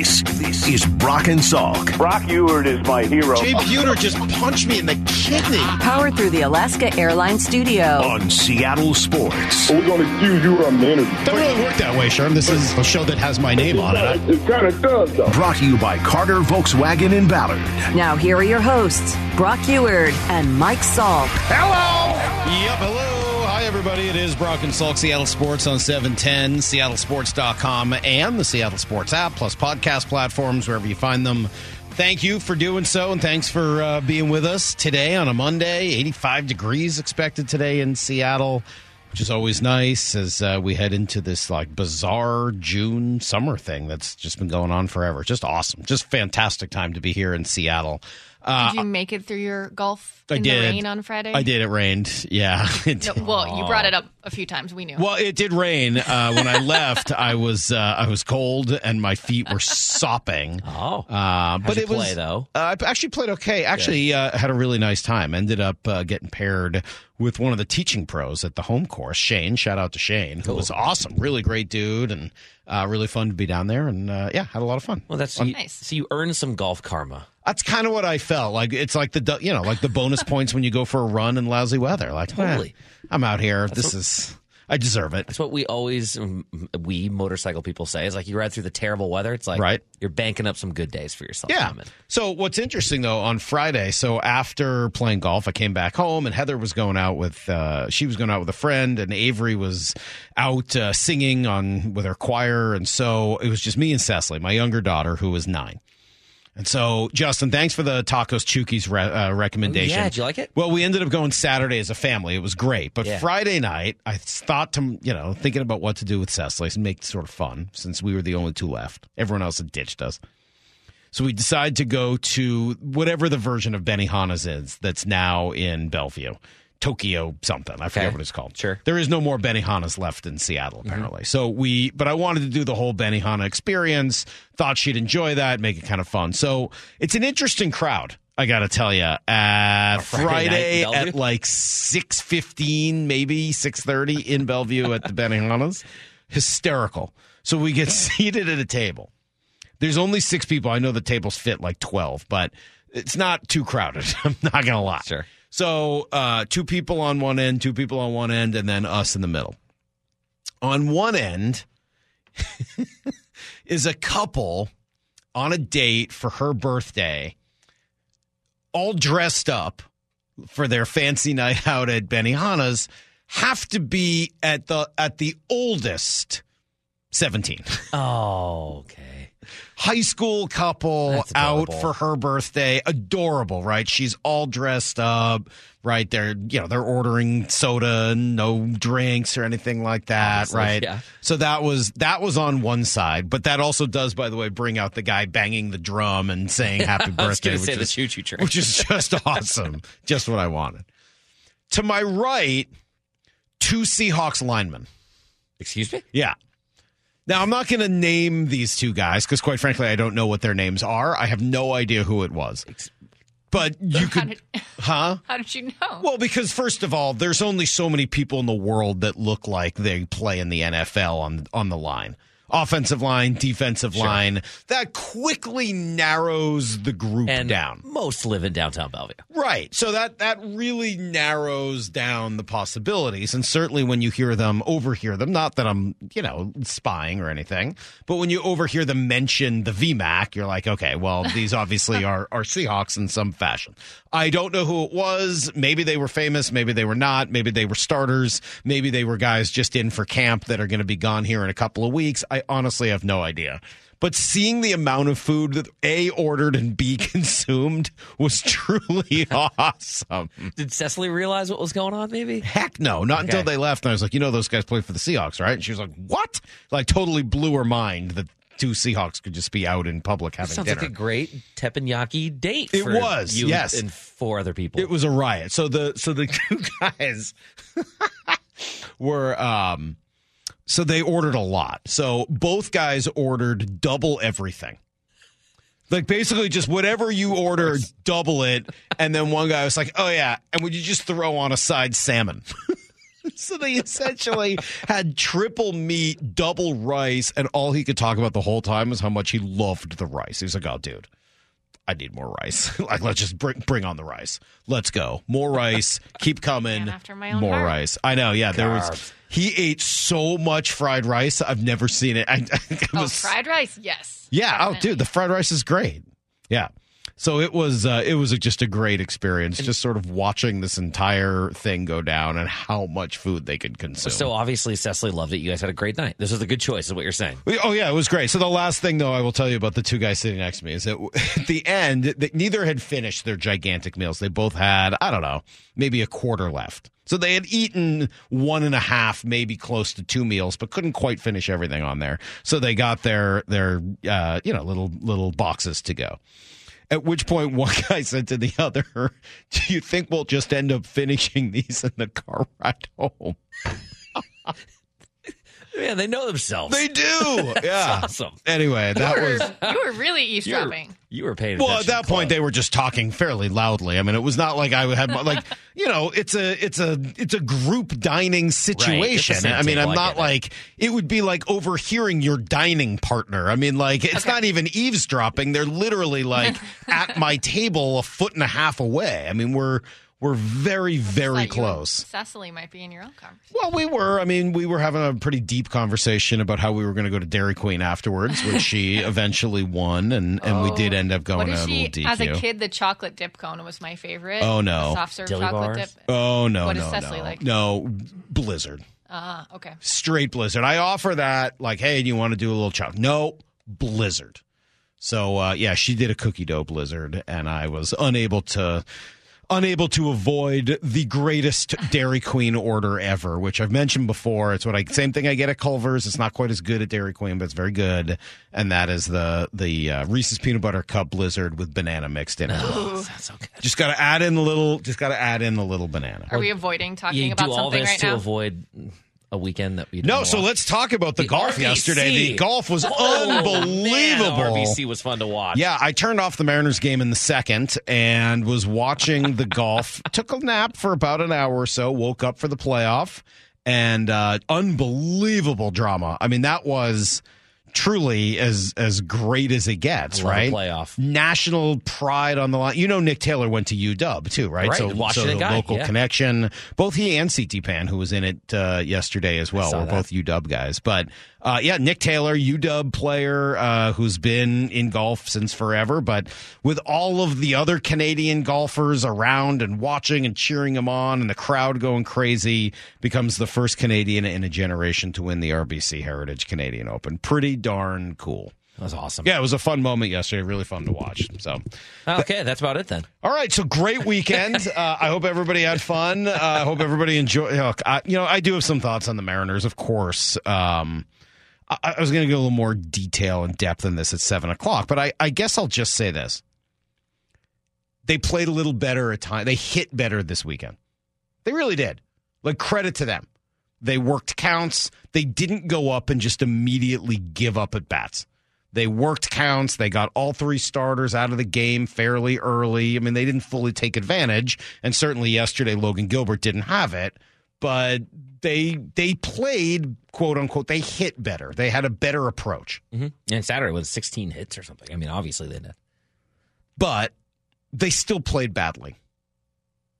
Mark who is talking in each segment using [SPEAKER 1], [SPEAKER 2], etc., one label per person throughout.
[SPEAKER 1] This, this is Brock and Salk.
[SPEAKER 2] Brock Huard is my hero.
[SPEAKER 3] Jay Buhner just punched me in the kidney.
[SPEAKER 4] Powered through the Alaska Airlines studio.
[SPEAKER 1] On Seattle Sports.
[SPEAKER 5] We're going to accuse you of energy.
[SPEAKER 3] Doesn't really work that way, Sherm. This is a show that has my name on it.
[SPEAKER 5] It kind of does, though.
[SPEAKER 1] Brought to you by Carter Volkswagen in Ballard.
[SPEAKER 4] Now, here are your hosts, Brock Huard and Mike Salk.
[SPEAKER 3] Hello. Yep, hello. Everybody. It is Brock and Salk, Seattle Sports on 710, seattlesports.com, and the Seattle Sports app, plus podcast platforms, wherever you find them. Thank you for doing so, and thanks for uh, being with us today on a Monday. 85 degrees expected today in Seattle, which is always nice as uh, we head into this like bizarre June summer thing that's just been going on forever. Just awesome. Just fantastic time to be here in Seattle. Uh,
[SPEAKER 6] Did you make it through your golf
[SPEAKER 3] I
[SPEAKER 6] in
[SPEAKER 3] did.
[SPEAKER 6] the rain on Friday?
[SPEAKER 3] I did. It rained. Yeah. It
[SPEAKER 6] No,
[SPEAKER 3] did.
[SPEAKER 6] well, you brought it up a few times. We knew.
[SPEAKER 3] Well, it did rain. Uh, when I left, I was uh, I was cold and my feet were sopping.
[SPEAKER 7] Oh,
[SPEAKER 3] Uh, but
[SPEAKER 7] you
[SPEAKER 3] it was
[SPEAKER 7] play, though?
[SPEAKER 3] Uh, I actually played okay. Actually, uh, had a really nice time. Ended up uh, getting paired with one of the teaching pros at the home course, Shane. Shout out to Shane, who was awesome. Really great dude, and uh, really fun to be down there. And uh, yeah, had a lot of fun.
[SPEAKER 7] Well, that's
[SPEAKER 3] Fun.
[SPEAKER 7] you,
[SPEAKER 6] Nice.
[SPEAKER 7] so you earned some golf karma.
[SPEAKER 3] That's kind of what I felt like. It's like the you know like the bonus points when you go for a run in lousy weather. Like
[SPEAKER 7] Totally.
[SPEAKER 3] eh, I'm out here. this is I deserve it.
[SPEAKER 7] That's what we always we motorcycle people say. Is like you ride through the terrible weather. It's like
[SPEAKER 3] Right.
[SPEAKER 7] you're banking up some good days for yourself.
[SPEAKER 3] Yeah.
[SPEAKER 7] coming.
[SPEAKER 3] So what's interesting though, on Friday, so after playing golf, I came back home and Heather was going out with uh, she was going out with a friend and Avery was out uh, singing on with her choir and so it was just me and Cecily, my younger daughter who was 9. And so, Justin, thanks for the tacos Chuki's re- uh, recommendation.
[SPEAKER 7] Oh, yeah, did you like it?
[SPEAKER 3] Well, we ended up going Saturday as a family. It was great. But
[SPEAKER 7] Yeah.
[SPEAKER 3] Friday night, I thought to, you know, thinking about what to do with Cecily and make it sort of fun since we were the only two left. Everyone else had ditched us. So we decided to go to whatever the version of Benihana's is that's now in Bellevue. Tokyo something. I forget
[SPEAKER 7] Okay.
[SPEAKER 3] what it's called.
[SPEAKER 7] Sure. Mm-hmm.
[SPEAKER 3] There is no more Benihana's left in Seattle, apparently. So we, but I wanted to do the whole Benihana experience. Thought she'd enjoy that, make it kind of fun. So it's an interesting crowd. I got to tell you, at
[SPEAKER 7] Friday
[SPEAKER 3] Friday, at like six fifteen, maybe six thirty in Bellevue at the Benihana's, hysterical. So we get seated at a table. There's only six people. I know the tables fit like 12, but it's not too crowded. I'm not going to lie.
[SPEAKER 7] Sure.
[SPEAKER 3] So, uh, two people on one end, two people on one end, and then us in the middle. On one end is a couple on a date for her birthday, all dressed up for their fancy night out at Benihana's, have to be at the at the oldest 17
[SPEAKER 7] Oh, okay.
[SPEAKER 3] High school couple out for her birthday. Adorable, right? She's all dressed up, right? They're you know they're ordering soda, no drinks or anything like that,
[SPEAKER 7] Obviously,
[SPEAKER 3] right?
[SPEAKER 7] yeah.
[SPEAKER 3] So that was that was on one side, but that also does, by the way, bring out the guy banging the drum and saying "Happy Birthday," which is
[SPEAKER 7] choo choo train.
[SPEAKER 3] which is just awesome, just what I wanted. To my right, two Seahawks linemen.
[SPEAKER 7] Excuse me.
[SPEAKER 3] Yeah. Now, I'm not going to name these two guys because, quite frankly, I don't know what their names are. I have no idea who it was. But you
[SPEAKER 6] How
[SPEAKER 3] could,
[SPEAKER 6] did,
[SPEAKER 3] huh?
[SPEAKER 6] how did you know?
[SPEAKER 3] Well, because first of all, there's only so many people in the world that look like they play in the NFL on on the line. Offensive line, defensive line. That quickly narrows the group
[SPEAKER 7] And
[SPEAKER 3] down.
[SPEAKER 7] most live in downtown Bellevue.
[SPEAKER 3] Right. So that that really narrows down the possibilities. And certainly when you hear them, overhear them, not that I'm, you know, spying or anything, but when you overhear them mention the VMAC, you're like, okay, well, these obviously are, are Seahawks in some fashion. I don't know who it was. Maybe they were famous. Maybe they were not. Maybe they were starters. Maybe they were guys just in for camp that are going to be gone here in a couple of weeks. I honestly have no idea. But seeing the amount of food that A ordered and B consumed was truly awesome.
[SPEAKER 7] Did Cecily realize what was going on? Maybe.
[SPEAKER 3] Heck no, not until they left. And I was like, you know, those guys play for the Seahawks, right? And she was like, what? Like, totally blew her mind that two Seahawks could just be out in public having
[SPEAKER 7] Sounds
[SPEAKER 3] dinner.
[SPEAKER 7] like a great teppanyaki date.
[SPEAKER 3] It was,
[SPEAKER 7] you
[SPEAKER 3] yes.
[SPEAKER 7] and four other people.
[SPEAKER 3] It was a riot. So the so the two guys were um so they ordered a lot. So both guys ordered double everything. Like basically just whatever you order, double it. And then one guy was like, "Oh yeah, and would you just throw on a side salmon?" So they essentially had triple meat, double rice, and all he could talk about the whole time was how much he loved the rice. He was like, "Oh, dude, I need more rice. like, let's just bring bring on the rice. Let's go, more rice. Keep coming.
[SPEAKER 6] Man after my own
[SPEAKER 3] more
[SPEAKER 6] heart.
[SPEAKER 3] rice. I know. Yeah, there was.
[SPEAKER 7] Carbs.
[SPEAKER 3] He ate so much fried rice. I've never seen it. I, it
[SPEAKER 6] Oh,
[SPEAKER 3] was
[SPEAKER 6] fried rice? Yes.
[SPEAKER 3] yeah. Oh, dude, the fried rice is great. Yeah. So it was uh, it was just a great experience, just sort of watching this entire thing go down and how much food they could consume.
[SPEAKER 7] So obviously, Cecily loved it. You guys had a great night. This was a good choice, is what you're saying.
[SPEAKER 3] Oh yeah, it was great. So the last thing though I will tell you about the two guys sitting next to me is that at the end, neither had finished their gigantic meals. They both had I don't know, maybe a quarter left. So they had eaten one and a half, maybe close to two meals, but couldn't quite finish everything on there. So they got their their uh, you know little little boxes to go. At which point, one guy said to the other, "Do you think we'll just end up finishing these in the car ride home?"
[SPEAKER 7] Man, they know themselves.
[SPEAKER 3] They do. Yeah.
[SPEAKER 7] awesome.
[SPEAKER 3] Anyway, that
[SPEAKER 6] You were,
[SPEAKER 3] was
[SPEAKER 6] you were really
[SPEAKER 7] You were,
[SPEAKER 6] eavesdropping.
[SPEAKER 7] you were paying
[SPEAKER 3] Well, at that point, they were just talking fairly loudly. I mean, it was not like I had like you know, it's a it's a it's a group dining situation.
[SPEAKER 7] same
[SPEAKER 3] I mean, I'm not
[SPEAKER 7] get it.
[SPEAKER 3] like it would be like overhearing your dining partner. I mean, like it's
[SPEAKER 6] Okay.
[SPEAKER 3] not even eavesdropping. They're literally like at my table, a foot and a half away. I mean, we're we're very very
[SPEAKER 6] Thought you and
[SPEAKER 3] close.
[SPEAKER 6] Cecily might be in your own conversation.
[SPEAKER 3] Well, we were. I mean, we were having a pretty deep conversation about how we were going to go to Dairy Queen afterwards, which she eventually won, and, and we did end up going
[SPEAKER 6] What
[SPEAKER 3] to
[SPEAKER 6] is
[SPEAKER 3] a
[SPEAKER 6] she?
[SPEAKER 3] little DQ.
[SPEAKER 6] As a kid, the chocolate dip cone was my favorite.
[SPEAKER 3] Oh, no.
[SPEAKER 6] The soft serve
[SPEAKER 7] Dilly
[SPEAKER 6] chocolate
[SPEAKER 7] bars?
[SPEAKER 6] dip.
[SPEAKER 3] Oh no,
[SPEAKER 6] What
[SPEAKER 3] no,
[SPEAKER 6] is Cecily
[SPEAKER 3] no,
[SPEAKER 6] like?
[SPEAKER 3] no, Blizzard,
[SPEAKER 6] Ah, okay.
[SPEAKER 3] straight Blizzard. I offer that like, hey, do you want to do a little chocolate? No, Blizzard. So uh, yeah, she did a cookie dough Blizzard, and I was unable to unable to avoid the greatest Dairy Queen order ever, which I've mentioned before. It's what I same thing I get at Culver's. It's not quite as good at Dairy Queen, but it's very good, and that is the the uh, Reese's peanut butter cup Blizzard with banana mixed in it.
[SPEAKER 7] Oh, sounds so good.
[SPEAKER 3] Just got to add in the little. Just got to add in the little banana.
[SPEAKER 6] Are we avoiding talking
[SPEAKER 7] You
[SPEAKER 6] about
[SPEAKER 7] do all
[SPEAKER 6] something
[SPEAKER 7] this
[SPEAKER 6] right
[SPEAKER 7] to
[SPEAKER 6] now?
[SPEAKER 7] avoid a weekend that we
[SPEAKER 3] No,
[SPEAKER 7] didn't
[SPEAKER 3] so
[SPEAKER 7] watch.
[SPEAKER 3] let's talk about the,
[SPEAKER 7] The
[SPEAKER 3] golf
[SPEAKER 7] RBC.
[SPEAKER 3] yesterday. The golf was
[SPEAKER 7] Oh, man,
[SPEAKER 3] unbelievable.
[SPEAKER 7] RBC was fun to watch.
[SPEAKER 3] Yeah, I turned off the Mariners game in the second and was watching the golf. Took a nap for about an hour or so. Woke up for the playoff and uh, unbelievable drama. I mean, that was truly as as great as it gets.
[SPEAKER 7] Love
[SPEAKER 3] right?
[SPEAKER 7] playoff.
[SPEAKER 3] national pride on the line. You know, Nick Taylor went to UW too, right?
[SPEAKER 7] Right,
[SPEAKER 3] so,
[SPEAKER 7] Washington
[SPEAKER 3] so the
[SPEAKER 7] guy,
[SPEAKER 3] local
[SPEAKER 7] yeah.
[SPEAKER 3] connection. Both he and CT Pan, who was in it uh, yesterday as well, were
[SPEAKER 7] that.
[SPEAKER 3] both UW guys. But uh, yeah, Nick Taylor, UW player uh, who's been in golf since forever. But with all of the other Canadian golfers around and watching and cheering him on, and the crowd going crazy, becomes the first Canadian in a generation to win the RBC Heritage Canadian Open. Pretty darn cool.
[SPEAKER 7] That was awesome.
[SPEAKER 3] Yeah, it was a fun moment yesterday. Really fun to watch. So,
[SPEAKER 7] Okay, that's about it then.
[SPEAKER 3] all right. So great weekend. Uh, I hope everybody had fun. Uh, I hope everybody enjoyed. Look, I, you know, I do have some thoughts on the Mariners, of course. Um, I, I was going to go a little more detail and depth in this at seven o'clock, but I, I guess I'll just say this: they played a little better at time. They hit better this weekend. They really did. Like credit to them. They worked counts. They didn't go up and just immediately give up at bats. They worked counts. They got all three starters out of the game fairly early. I mean, they didn't fully take advantage, and certainly yesterday Logan Gilbert didn't have it. But they they played quote unquote. They hit better. They had a better approach.
[SPEAKER 7] hmm And Saturday was 16 hits or something. I mean, obviously they did.
[SPEAKER 3] but they still played badly.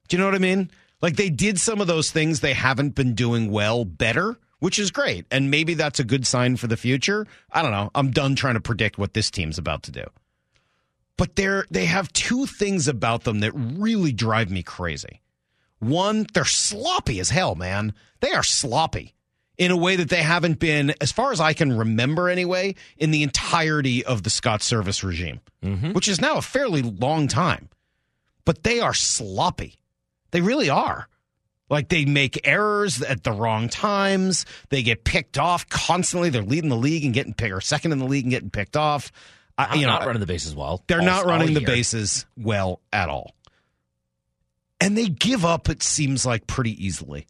[SPEAKER 3] Do you know what I mean? Like they did some of those things they haven't been doing well better, which is great. And maybe that's a good sign for the future. I don't know. I'm done trying to predict what this team's about to do. But they're they have two things about them that really drive me crazy. One, they're sloppy as hell, man. They are sloppy in a way that they haven't been, as far as I can remember anyway, in the entirety of the Scott Servais regime, mm-hmm. which is now a fairly long time. But they are sloppy. They really are. Like they make errors at the wrong times. They get picked off constantly. They're leading the league and getting picked, or second in the league and getting picked off. I,
[SPEAKER 7] Not,
[SPEAKER 3] you know,
[SPEAKER 7] not running the bases well.
[SPEAKER 3] they're
[SPEAKER 7] all-
[SPEAKER 3] not running the bases well at all. And they give up, it seems like, pretty easily.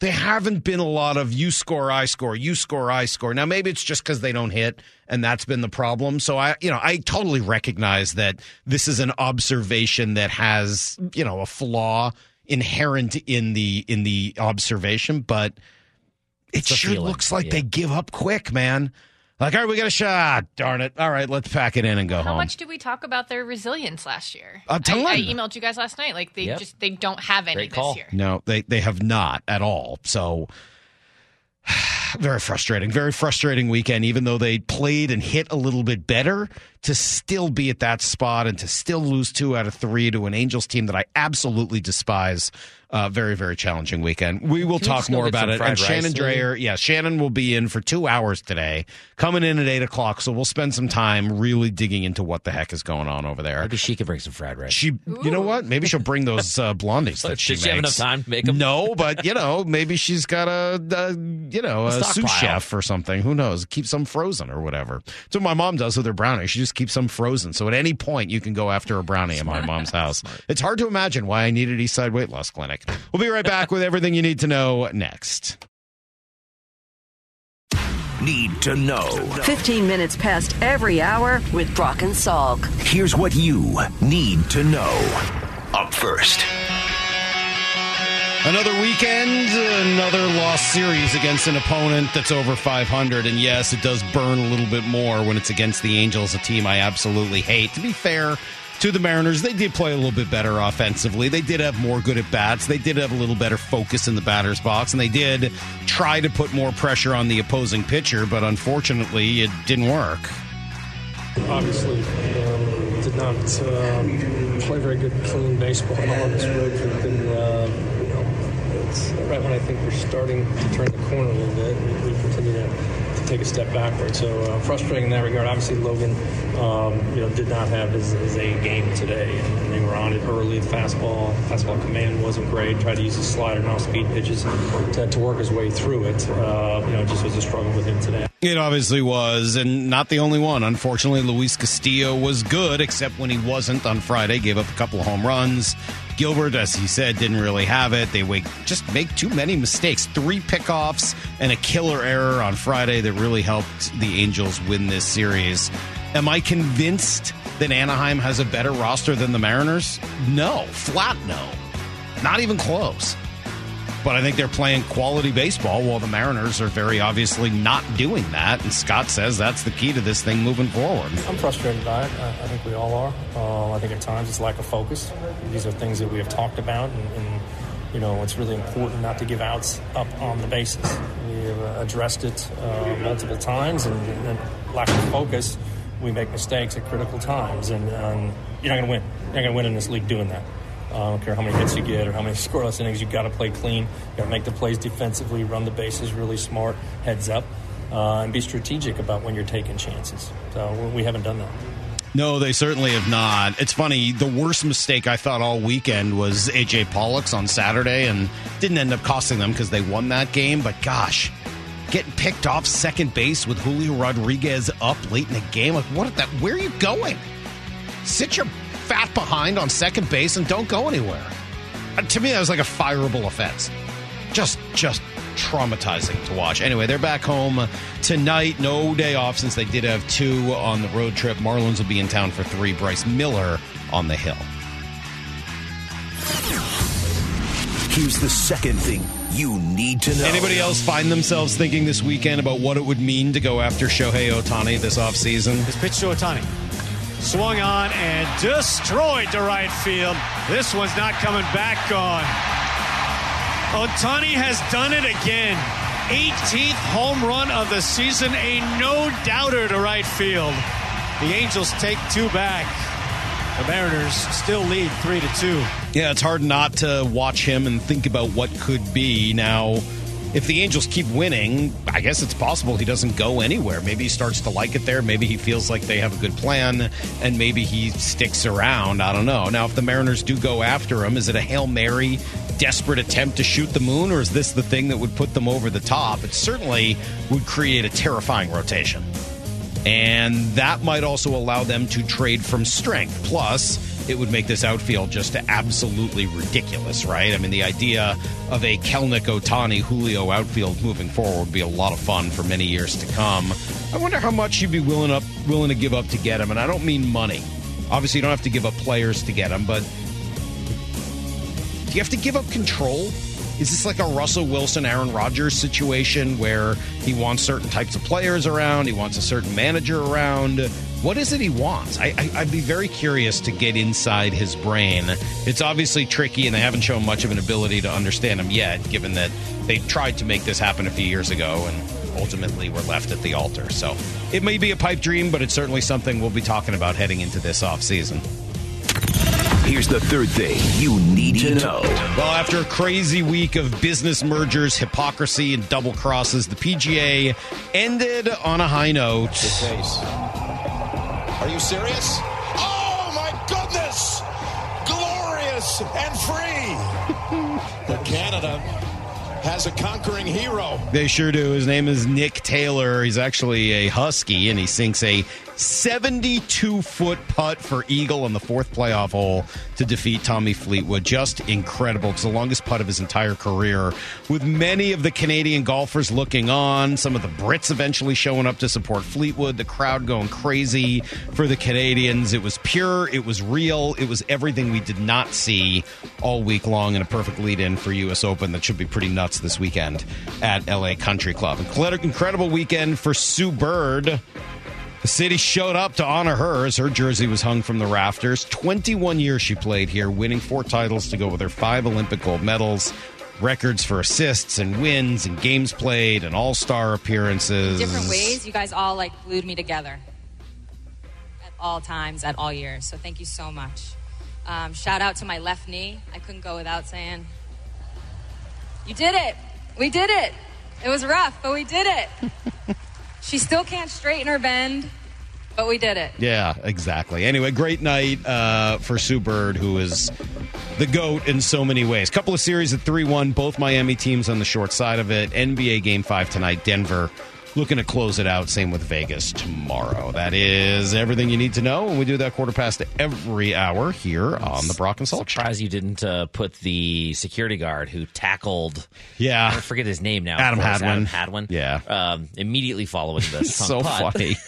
[SPEAKER 3] There haven't been a lot of you score, I score, you score, I score. Now, maybe it's just because they don't hit, and that's been the problem. So I, you know, I totally recognize that this is an observation that has, you know, a flaw inherent in the in the observation, but it sure
[SPEAKER 7] feeling,
[SPEAKER 3] looks like
[SPEAKER 7] yeah.
[SPEAKER 3] they give up quick, man. Like, all right, we got a shot. Darn it. All right, let's pack it in and go
[SPEAKER 6] How
[SPEAKER 3] home.
[SPEAKER 6] How much did we talk about their resilience last year?
[SPEAKER 3] A ton.
[SPEAKER 6] I, I emailed you guys last night. Like they
[SPEAKER 7] Yep.
[SPEAKER 6] just they don't have any
[SPEAKER 7] Great
[SPEAKER 6] this
[SPEAKER 7] call.
[SPEAKER 6] year.
[SPEAKER 3] No, they they have not at all. So very frustrating. Very frustrating weekend. Even though they played and hit a little bit better, to still be at that spot and to still lose two out of three to an Angels team that I absolutely despise. Uh, very very challenging weekend. We will
[SPEAKER 7] Can
[SPEAKER 3] talk more about it. And Shannon
[SPEAKER 7] maybe?
[SPEAKER 3] Drayer, yeah, Shannon will be in for two hours today, coming in at eight o'clock. So we'll spend some time really digging into what the heck is going on over there.
[SPEAKER 7] Maybe she could bring some fried rice.
[SPEAKER 3] She, you know what? Maybe she'll bring those uh, blondies that she
[SPEAKER 7] Did she have enough time to make 'em?
[SPEAKER 3] No, but you know, maybe she's got a, a you know, a, sous chef or something. Who knows? Keep some frozen or whatever. That's what my mom does with her brownie. She just keeps some frozen. So at any point, you can go after a brownie in my mom's house. It's hard to imagine why I needed Eastside Weight Loss Clinic. We'll be right back with everything you need to know next.
[SPEAKER 1] Need to know.
[SPEAKER 4] 15 minutes past every hour with Brock and Salk.
[SPEAKER 1] Here's what you need to know. Up first.
[SPEAKER 3] Another weekend, another lost series against an opponent that's over 500. And yes, it does burn a little bit more when it's against the Angels, a team I absolutely hate. To be fair to the Mariners, they did play a little bit better offensively. They did have more good at bats. They did have a little better focus in the batter's box. And they did try to put more pressure on the opposing pitcher, but unfortunately, it didn't work.
[SPEAKER 2] obviously um, did not um, play very good, clean baseball on this road. And, uh, right when I think we're starting to turn the corner a little bit, we, we continue to, to take a step backward. So uh, frustrating in that regard. Obviously, Logan, um, you know, did not have his, his A game today, and, and they were on it early. The fastball, fastball command wasn't great. Tried to use his slider and off-speed pitches to, to work his way through it. Uh, you know, it just was a struggle with him today.
[SPEAKER 3] It obviously was, and not the only one. Unfortunately, Luis Castillo was good, except when he wasn't on Friday. Gave up a couple of home runs. Gilbert, as he said, didn't really have it. They wake, just make too many mistakes. Three pickoffs and a killer error on Friday that really helped the Angels win this series. Am I convinced that Anaheim has a better roster than the Mariners? No, flat no. Not even close but I think they're playing quality baseball while the Mariners are very obviously not doing that. And Scott says that's the key to this thing moving forward.
[SPEAKER 2] I'm frustrated by it. I, I think we all are. Uh, I think at times it's lack of focus. These are things that we have talked about, and, and you know it's really important not to give outs up on the bases. We have uh, addressed it uh, multiple times, and, and lack of focus. We make mistakes at critical times, and um, you're not going to win. You're not going to win in this league doing that. I don't care how many hits you get or how many scoreless innings. you've got to play clean. You got to make the plays defensively, run the bases really smart, heads up, uh, and be strategic about when you're taking chances. So we- we haven't done that.
[SPEAKER 3] No, they certainly have not. It's funny. The worst mistake I thought all weekend was AJ Pollock's on Saturday, and didn't end up costing them because they won that game. But gosh, getting picked off second base with Julio Rodriguez up late in the game. Like, what? That? Where are you going? Sit your fat behind on second base and don't go anywhere. Uh, to me, that was like a fireable offense. Just, just traumatizing to watch. Anyway, they're back home tonight. No day off since they did have two on the road trip. Marlins will be in town for three. Bryce Miller on the hill.
[SPEAKER 1] Here's the second thing you need to know.
[SPEAKER 3] Anybody else find themselves thinking this weekend about what it would mean to go after Shohei Ohtani this offseason?
[SPEAKER 8] His pitch to Ohtani. Swung on and destroyed to right field. This one's not coming back on. Ohtani has done it again. 18th home run of the season, a no doubter to right field. The Angels take two back. The Mariners still lead three to two.
[SPEAKER 3] Yeah, it's hard not to watch him and think about what could be. Now, if the Angels keep winning, I guess it's possible he doesn't go anywhere. Maybe he starts to like it there. Maybe he feels like they have a good plan and maybe he sticks around. I don't know. Now, if the Mariners do go after him, is it a Hail Mary, desperate attempt to shoot the moon, or is this the thing that would put them over the top? It certainly would create a terrifying rotation. And that might also allow them to trade from strength. Plus, it would make this outfield just absolutely ridiculous, right? I mean, the idea of a Kelenic Ohtani Julio outfield moving forward would be a lot of fun for many years to come. I wonder how much you'd be willing up willing to give up to get him, and I don't mean money. Obviously, you don't have to give up players to get him, but do you have to give up control? Is this like a Russell Wilson, Aaron Rodgers situation where he wants certain types of players around, he wants a certain manager around? What is it he wants? I, I, I'd be very curious to get inside his brain. It's obviously tricky, and they haven't shown much of an ability to understand him yet, given that they tried to make this happen a few years ago and ultimately were left at the altar. So it may be a pipe dream, but it's certainly something we'll be talking about heading into this offseason.
[SPEAKER 1] Here's the third thing you need to know.
[SPEAKER 3] Well, after a crazy week of business mergers, hypocrisy, and double crosses, the PGA ended on a high note.
[SPEAKER 9] Are you serious? Oh my goodness! Glorious and free! but Canada has a conquering hero.
[SPEAKER 3] They sure do. His name is Nick Taylor. He's actually a Husky, and he sinks a 72 foot putt for Eagle on the fourth playoff hole to defeat Tommy Fleetwood. Just incredible. It's the longest putt of his entire career. With many of the Canadian golfers looking on, some of the Brits eventually showing up to support Fleetwood, the crowd going crazy for the Canadians. It was pure, it was real, it was everything we did not see all week long, and a perfect lead in for U.S. Open that should be pretty nuts this weekend at LA Country Club. Incredible weekend for Sue Bird. The city showed up to honor her as her jersey was hung from the rafters. 21 years she played here, winning four titles to go with her five Olympic gold medals, records for assists and wins and games played and all star appearances.
[SPEAKER 10] different ways. You guys all like glued me together at all times, at all years. So thank you so much. Um, shout out to my left knee. I couldn't go without saying, "You did it. We did it. It was rough, but we did it." she still can't straighten her bend, but we did it.
[SPEAKER 3] Yeah, exactly. Anyway, great night uh, for Sue Bird, who is the GOAT in so many ways. Couple of series at 3 1, both Miami teams on the short side of it. NBA game five tonight, Denver looking to close it out. Same with Vegas tomorrow. That is everything you need to know. And we do that quarter past every hour here on the Brock and Salk Show.
[SPEAKER 7] Surprised you didn't uh, put the security guard who tackled.
[SPEAKER 3] Yeah.
[SPEAKER 7] I forget his name now.
[SPEAKER 3] Adam
[SPEAKER 7] of course,
[SPEAKER 3] Hadwin.
[SPEAKER 7] Adam Hadwin.
[SPEAKER 3] Yeah.
[SPEAKER 7] Um, immediately following this.
[SPEAKER 3] so funny.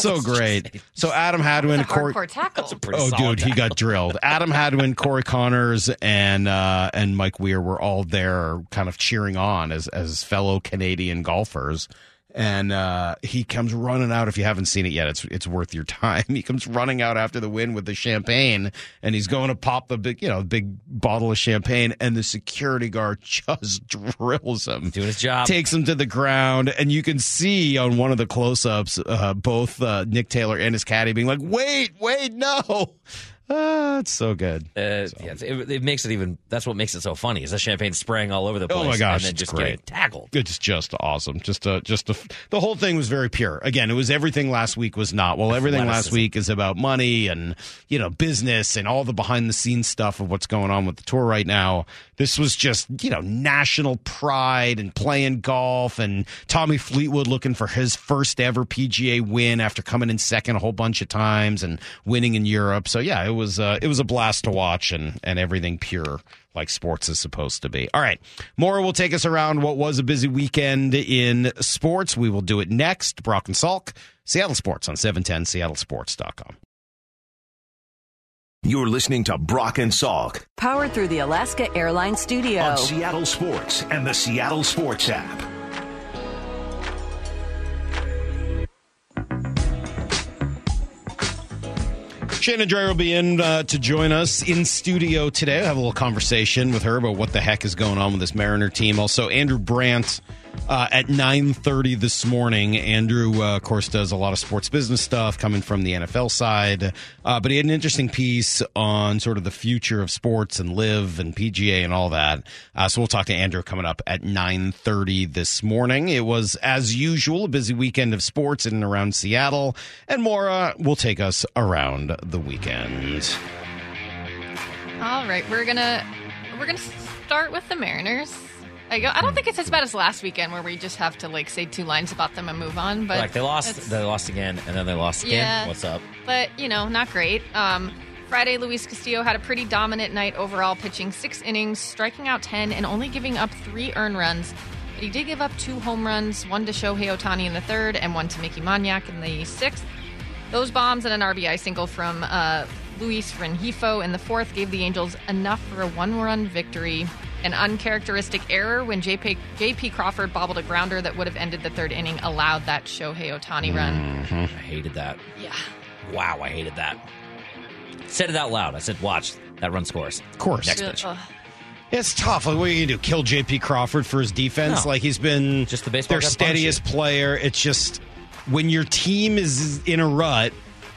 [SPEAKER 3] so great. So Adam Hadwin, Corey.
[SPEAKER 6] Hardcore tackle.
[SPEAKER 7] Pretty
[SPEAKER 3] Oh,
[SPEAKER 7] solid
[SPEAKER 3] dude, he got drilled. Adam Hadwin, Corey Conners, and uh, and Mike Weir were all there, kind of cheering on as as fellow Canadian golfers. And uh, he comes running out. If you haven't seen it yet, it's it's worth your time. He comes running out after the win with the champagne, and he's going to pop the big, you know, big bottle of champagne. And the security guard just drills him,
[SPEAKER 7] Doing his job.
[SPEAKER 3] takes him to the ground, and you can see on one of the close-ups uh, both uh, Nick Taylor and his caddy being like, "Wait, wait, no." Ah, it's so good.
[SPEAKER 7] Uh, yeah, it, it makes it even. That's what makes it so funny. Is the champagne spraying all over the place?
[SPEAKER 3] Oh my gosh,
[SPEAKER 7] and then
[SPEAKER 3] it's
[SPEAKER 7] just
[SPEAKER 3] great.
[SPEAKER 7] getting tackled.
[SPEAKER 3] It's just awesome. Just a, just a, the whole thing was very pure. Again, it was everything last week was not. Well, everything last week is about money and you know business and all the behind the scenes stuff of what's going on with the tour right now. This was just you know national pride and playing golf and Tommy Fleetwood looking for his first ever PGA win after coming in second a whole bunch of times and winning in Europe. So yeah, it was uh, it was a blast to watch and and everything pure like sports is supposed to be. All right. Maura will take us around what was a busy weekend in sports. We will do it next. Brock and Salk, Seattle Sports on 710 seattlesports.com.
[SPEAKER 1] You're listening to Brock and Salk
[SPEAKER 4] Powered through the Alaska Airlines Studio.
[SPEAKER 1] on Seattle Sports and the Seattle Sports app.
[SPEAKER 3] Shannon Drayer will be in uh, to join us in studio today. I'll have a little conversation with her about what the heck is going on with this Mariner team. Also, Andrew Brandt uh, at 9.30 this morning. Andrew, uh, of course, does a lot of sports business stuff coming from the NFL side. Uh, but he had an interesting piece on sort of the future of sports and live and PGA and all that. Uh, so we'll talk to Andrew coming up at 9.30 this morning. It was, as usual, a busy weekend of sports in and around Seattle. And Maura will take us around the weekend.
[SPEAKER 6] All right, we're gonna we're gonna start with the Mariners. I go. I don't think it's as bad as last weekend where we just have to like say two lines about them and move on. But
[SPEAKER 7] like they lost, they lost again, and then they lost again.
[SPEAKER 6] Yeah.
[SPEAKER 7] What's up?
[SPEAKER 6] but you know, not great. Um, Friday, Luis Castillo had a pretty dominant night overall, pitching six innings, striking out 10, and only giving up three earned runs. But he did give up two home runs, one to Shohei Ohtani in the third, and one to Mickey Moniak in the sixth. Those bombs and an RBI single from uh, Luis Rengifo in the fourth gave the Angels enough for a one run victory. An uncharacteristic error when JP, JP Crawford bobbled a grounder that would have ended the third inning allowed that Shohei Ohtani run.
[SPEAKER 7] Mm-hmm. I hated that.
[SPEAKER 6] Yeah.
[SPEAKER 7] Wow, I hated that. Said it out loud. I said, "Watch that run scores." Of
[SPEAKER 3] course.
[SPEAKER 7] Next pitch.
[SPEAKER 6] ugh.
[SPEAKER 3] It's tough. Like, what are you gonna do? Kill J.P. Crawford for his defense?
[SPEAKER 7] No.
[SPEAKER 3] Like he's been
[SPEAKER 7] Just the baseball
[SPEAKER 3] their
[SPEAKER 7] God
[SPEAKER 3] steadiest player. It's just when your team is in a rut,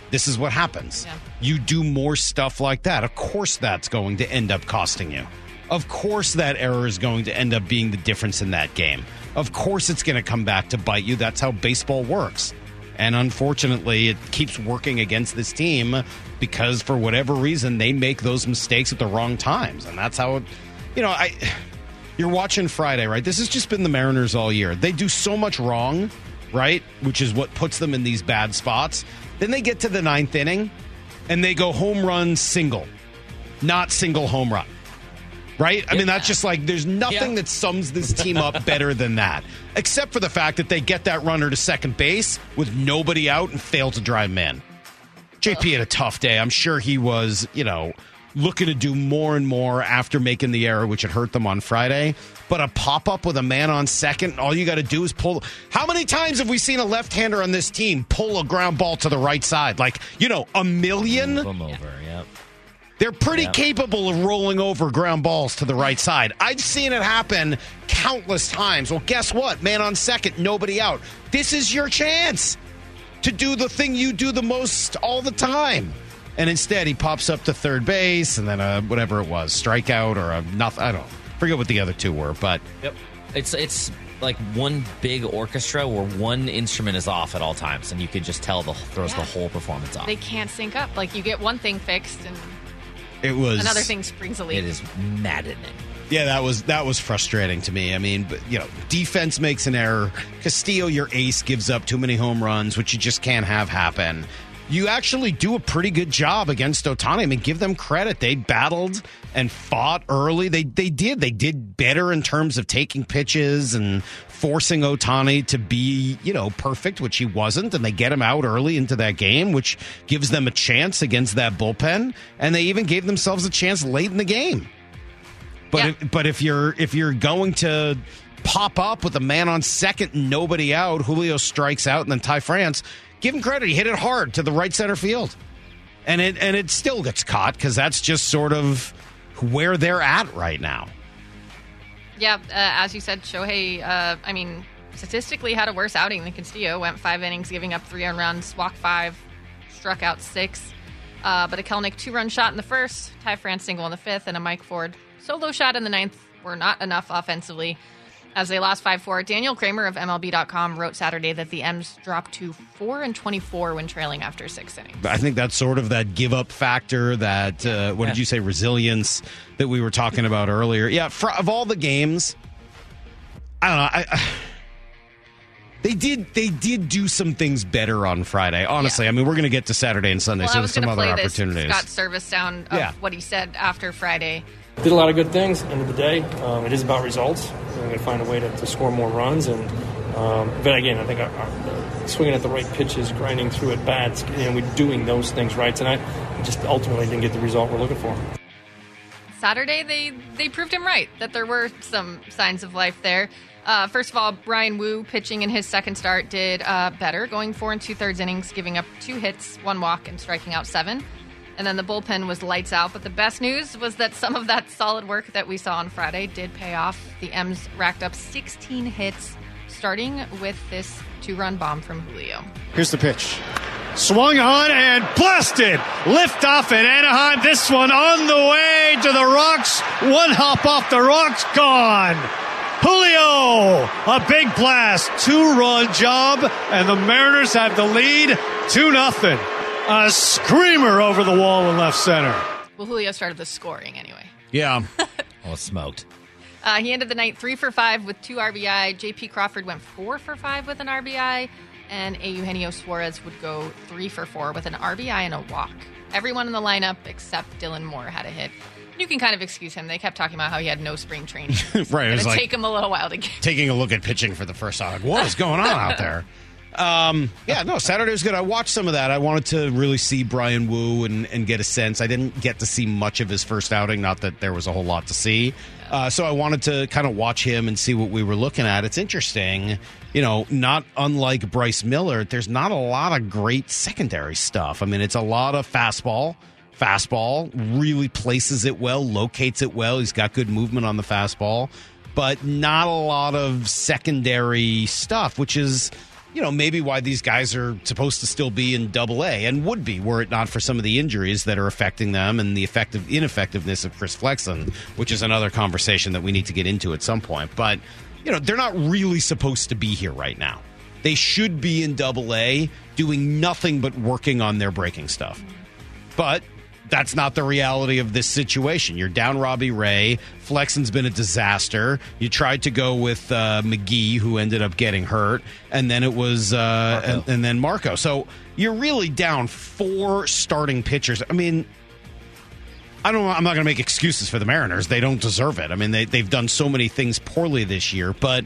[SPEAKER 3] this is what happens.
[SPEAKER 6] Yeah.
[SPEAKER 3] You do more stuff like that. Of course, that's going to end up costing you. Of course, that error is going to end up being the difference in that game. Of course, it's going to come back to bite you. That's how baseball works. And unfortunately, it keeps working against this team because for whatever reason, they make those mistakes at the wrong times. And that's how, you know, I. You're watching Friday, right? This has just been the Mariners all year. They do so much wrong, right? Which is what puts them in these bad spots. Then they get to the ninth inning and they go home run single, not single home run. Right? I mean, that's just like there's nothing
[SPEAKER 7] Yeah.
[SPEAKER 3] that sums this team up better than that, except for the fact that they get that runner to second base with nobody out and fail to drive him in. JP had a tough day. I'm sure he was, you know, looking to do more and more after making the error, which had hurt them on Friday. But a pop up with a man on second, all you got to do is pull. How many times have we seen a left hander on this team pull a ground ball to the right side? Like, you know, a million?
[SPEAKER 7] Move 'em over. Yep.
[SPEAKER 3] They're pretty
[SPEAKER 7] Yeah.
[SPEAKER 3] capable of rolling over ground balls to the right side. I've seen it happen countless times. Well, guess what? Man on second, nobody out. This is your chance to do the thing you do the most all the time. And instead, he pops up to third base and then a whatever it was, strikeout or a nothing. I don't forget what the other two were, but
[SPEAKER 7] Yep. It's it's like one big orchestra where one instrument is off at all times, and you can just tell the throws the whole performance off.
[SPEAKER 6] They can't sync up. Like you get one thing fixed and
[SPEAKER 3] it was
[SPEAKER 6] another thing springs a leak.
[SPEAKER 7] It is maddening.
[SPEAKER 3] Yeah, that was that was frustrating to me. I mean, but you know, defense makes an error. Castillo, your ace, gives up too many home runs, which you just can't have happen. You actually do a pretty good job against Ohtani. I mean, give them credit. They battled and fought early. They they did. They did better in terms of taking pitches and forcing Ohtani to be, you know, perfect, which he wasn't, and they get him out early into that game, which gives them a chance against that bullpen. And they even gave themselves a chance late in the game. But
[SPEAKER 6] Yeah.
[SPEAKER 3] if, but if you're if you're going to pop up with a man on second nobody out, Julio strikes out, and then Ty France, give him credit. He hit it hard to the right center field, and it and it still gets caught because that's just sort of where they're at right now.
[SPEAKER 6] Yeah, uh, as you said, Shohei, uh, I mean, statistically had a worse outing than Castillo. Went five innings, giving up three earned runs, walked five, struck out six. Uh, but a Kelenic two run shot in the first, Ty France single in the fifth, and a Mike Ford solo shot in the ninth were not enough offensively as they lost 5 4. Daniel Kramer of MLB.com wrote Saturday that the M's dropped to 4 and 24 when trailing after six innings.
[SPEAKER 3] I think that's sort of that give up factor, that uh, what did you say, resilience that we were talking about earlier. Yeah, fr- of all the games, I don't know. I, I, they did they did do some things better on Friday. Honestly, I mean, we're going to get to Saturday and Sunday,
[SPEAKER 6] Well,
[SPEAKER 3] so
[SPEAKER 6] I
[SPEAKER 3] there's some
[SPEAKER 6] going
[SPEAKER 3] other
[SPEAKER 6] this
[SPEAKER 3] opportunities.
[SPEAKER 6] Scott Servais sound of
[SPEAKER 3] Yeah.
[SPEAKER 6] what he said after Friday.
[SPEAKER 2] Did a lot of good things. End of the day, um, it is about results. We're going to find a way to, to score more runs, and um, but again, I think our, our, swinging at the right pitches, grinding through at bats, know, we're doing those things right tonight. We just ultimately didn't get the result we're looking for.
[SPEAKER 6] Saturday, they they proved him right that there were some signs of life there. Uh, first of all, Bryan Woo pitching in his second start did uh, better, going four and two thirds innings, giving up two hits, one walk, and striking out seven. And then the bullpen was lights out. But the best news was that some of that solid work that we saw on Friday did pay off. The M's racked up 16 hits, starting with this two run bomb from Julio.
[SPEAKER 8] Here's the pitch. Swung on and blasted. Lift off in Anaheim. This one on the way to the rocks. One hop off the rocks. Gone. Julio, a big blast, two run job, and the Mariners have the lead, 2 nothing. A screamer over the wall in left center.
[SPEAKER 6] Well, Julio started the scoring anyway.
[SPEAKER 3] yeah,
[SPEAKER 7] Oh, it's smoked.
[SPEAKER 6] Uh, he ended the night three for five with two RBI. J.P. Crawford went four for five with an RBI, and Eugenio Suarez would go three for four with an RBI and a walk. Everyone in the lineup except Dylan Moore had a hit. You can kind of excuse him. They kept talking about how he had no spring training.
[SPEAKER 3] right. It was
[SPEAKER 6] It'll
[SPEAKER 3] like
[SPEAKER 6] take him a little while to get.
[SPEAKER 3] taking a look at pitching for the first time. Like, what is going on out there? Um, yeah, no, Saturday was good. I watched some of that. I wanted to really see Bryan Woo and, and get a sense. I didn't get to see much of his first outing, not that there was a whole lot to see. Uh, so I wanted to kind of watch him and see what we were looking at. It's interesting, you know, not unlike Bryce Miller, there's not a lot of great secondary stuff. I mean, it's a lot of fastball. Fastball really places it well, locates it well. He's got good movement on the fastball, but not a lot of secondary stuff, which is you know, maybe why these guys are supposed to still be in double A and would be were it not for some of the injuries that are affecting them and the effective ineffectiveness of Chris Flexen, which is another conversation that we need to get into at some point. But, you know, they're not really supposed to be here right now. They should be in double A doing nothing but working on their breaking stuff. But that's not the reality of this situation. You're down Robbie Ray. Flexen's been a disaster. You tried to go with uh, McGee, who ended up getting hurt, and then it was uh, and, and then Marco. So you're really down four starting pitchers. I mean, I don't. I'm not going to make excuses for the Mariners. They don't deserve it. I mean, they they've done so many things poorly this year, but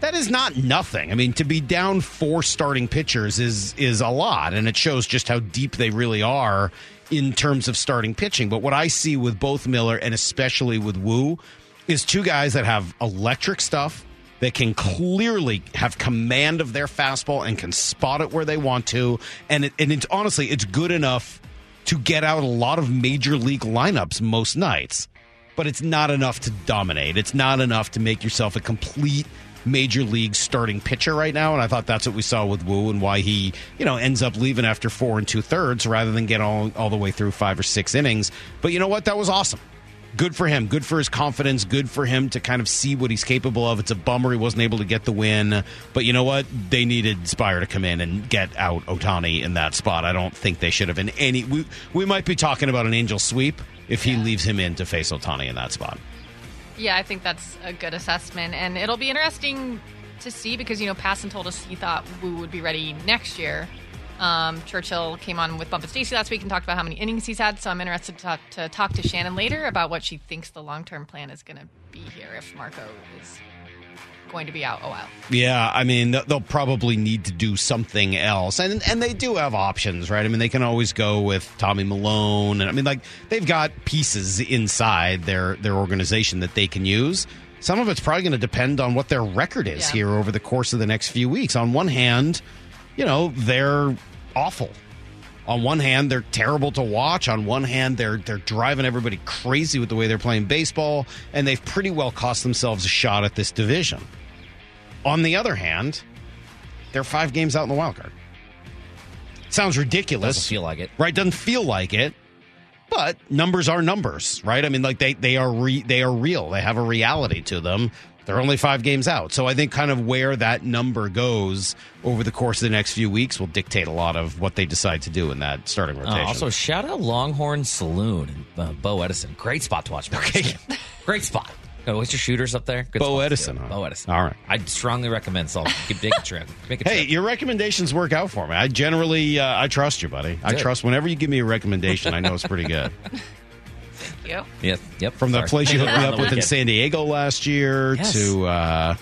[SPEAKER 3] that is not nothing. I mean, to be down four starting pitchers is is a lot, and it shows just how deep they really are in terms of starting pitching. But what I see with both Miller and especially with Woo is two guys that have electric stuff that can clearly have command of their fastball and can spot it where they want to. And it, and it's honestly, it's good enough to get out a lot of major league lineups most nights. But it's not enough to dominate. It's not enough to make yourself a complete major league starting pitcher right now. And I thought that's what we saw with Woo and why he, you know, ends up leaving after four and two thirds rather than get all, all the way through five or six innings. But you know what? That was awesome. Good for him. Good for his confidence. Good for him to kind of see what he's capable of. It's a bummer he wasn't able to get the win. But you know what? They needed Speier to come in and get out Ohtani in that spot. I don't think they should have been any. We, we might be talking about an angel sweep if he leaves him in to face Ohtani in that spot.
[SPEAKER 6] Yeah, I think that's a good assessment, and it'll be interesting to see because you know Passan told us he thought Woo would be ready next year. Um, Churchill came on with Bump and Stacy last week and talked about how many innings he's had. So I'm interested to talk, to talk to Shannon later about what she thinks the long term plan is going to be here if Marco is going to be out a while.
[SPEAKER 3] Yeah, I mean they'll probably need to do something else, and and they do have options, right? I mean they can always go with Tommy Milone, and I mean like they've got pieces inside their their organization that they can use. Some of it's probably going to depend on what their record is
[SPEAKER 6] Yeah.
[SPEAKER 3] here over the course of the next few weeks. On one hand, you know they're awful. On one hand, they're terrible to watch. On one hand, they're they're driving everybody crazy with the way they're playing baseball, and they've pretty well cost themselves a shot at this division. On the other hand, they're five games out in the wild card. Sounds ridiculous.
[SPEAKER 7] Doesn't feel like it.
[SPEAKER 3] right? Doesn't feel like it, but numbers are numbers, right? I mean, like they they are re, they are real. They have a reality to them. They're only five games out, so I think kind of where that number goes over the course of the next few weeks will dictate a lot of what they decide to do in that starting
[SPEAKER 7] Uh,
[SPEAKER 3] rotation.
[SPEAKER 7] also, shout out Longhorn Saloon and uh, Bo Edison. Great spot to watch. Okay. Great spot. Oh, what's your shooters up there? Good
[SPEAKER 3] Bo
[SPEAKER 7] spots,
[SPEAKER 3] Edison, huh?
[SPEAKER 7] Bo Edison.
[SPEAKER 3] All right.
[SPEAKER 7] I'd strongly recommend so Make a trip. Make a
[SPEAKER 3] Hey,
[SPEAKER 7] trip.
[SPEAKER 3] your recommendations work out for me. I generally uh, I trust you, buddy. I trust whenever you give me a recommendation, I know it's pretty good.
[SPEAKER 6] Thank you.
[SPEAKER 7] Yep. Yep.
[SPEAKER 3] From the place you hooked me up with in. San Diego last year
[SPEAKER 7] Yes.
[SPEAKER 3] to uh,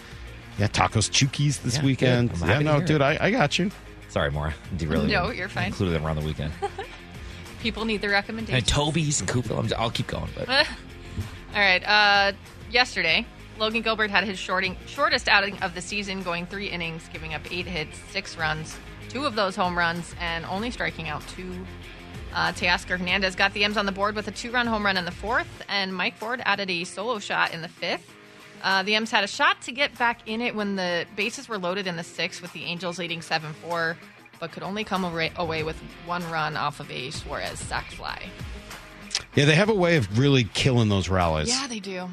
[SPEAKER 3] yeah, Tacos Chukis this
[SPEAKER 7] Yeah,
[SPEAKER 3] weekend.
[SPEAKER 7] I'm
[SPEAKER 3] Yeah, no, dude. I, I got you.
[SPEAKER 7] Sorry, Maura. Derailed
[SPEAKER 6] No,
[SPEAKER 7] you.
[SPEAKER 6] you're fine.
[SPEAKER 7] Included them around the weekend.
[SPEAKER 6] People need the recommendations.
[SPEAKER 7] and Toby's and Coupeville. I'm, I'll keep going, but
[SPEAKER 6] All right. Uh, yesterday, Logan Gilbert had his shorting, shortest outing of the season, going three innings, giving up eight hits, six runs, two of those home runs, and only striking out two. Uh, Teoscar Hernandez got the M's on the board with a two-run home run in the fourth, and Mike Ford added a solo shot in the fifth. Uh, the M's had a shot to get back in it when the bases were loaded in the sixth, with the Angels leading seven-four, but could only come away, away with one run off of a Suarez sac fly.
[SPEAKER 3] Yeah, they have a way of really killing those rallies.
[SPEAKER 6] Yeah, they do.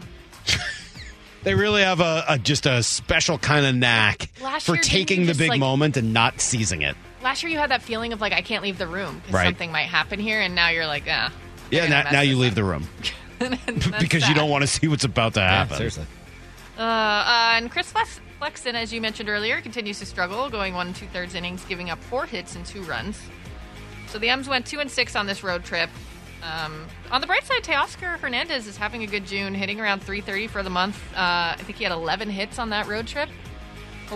[SPEAKER 3] They really have a, a just a special kind of knack
[SPEAKER 6] Last
[SPEAKER 3] for
[SPEAKER 6] year, didn't
[SPEAKER 3] taking
[SPEAKER 6] you
[SPEAKER 3] the
[SPEAKER 6] just,
[SPEAKER 3] big
[SPEAKER 6] like-
[SPEAKER 3] moment and not seizing it.
[SPEAKER 6] Last year, you had that feeling of like I can't leave the room because
[SPEAKER 3] Right.
[SPEAKER 6] something might happen here, and now you're like, ah.
[SPEAKER 3] Yeah, now, now you leave
[SPEAKER 6] up.
[SPEAKER 3] the room
[SPEAKER 6] That's
[SPEAKER 3] because you don't want to see what's about to
[SPEAKER 7] yeah,
[SPEAKER 3] happen.
[SPEAKER 7] seriously.
[SPEAKER 6] Uh, uh, and Chris Flex- Flexen, as you mentioned earlier, continues to struggle, going one and two thirds innings, giving up four hits and two runs. So the M's went two and six on this road trip. Um, on the bright side, Teoscar Hernandez is having a good June, hitting around 330 for the month. Uh, I think he had 11 hits on that road trip.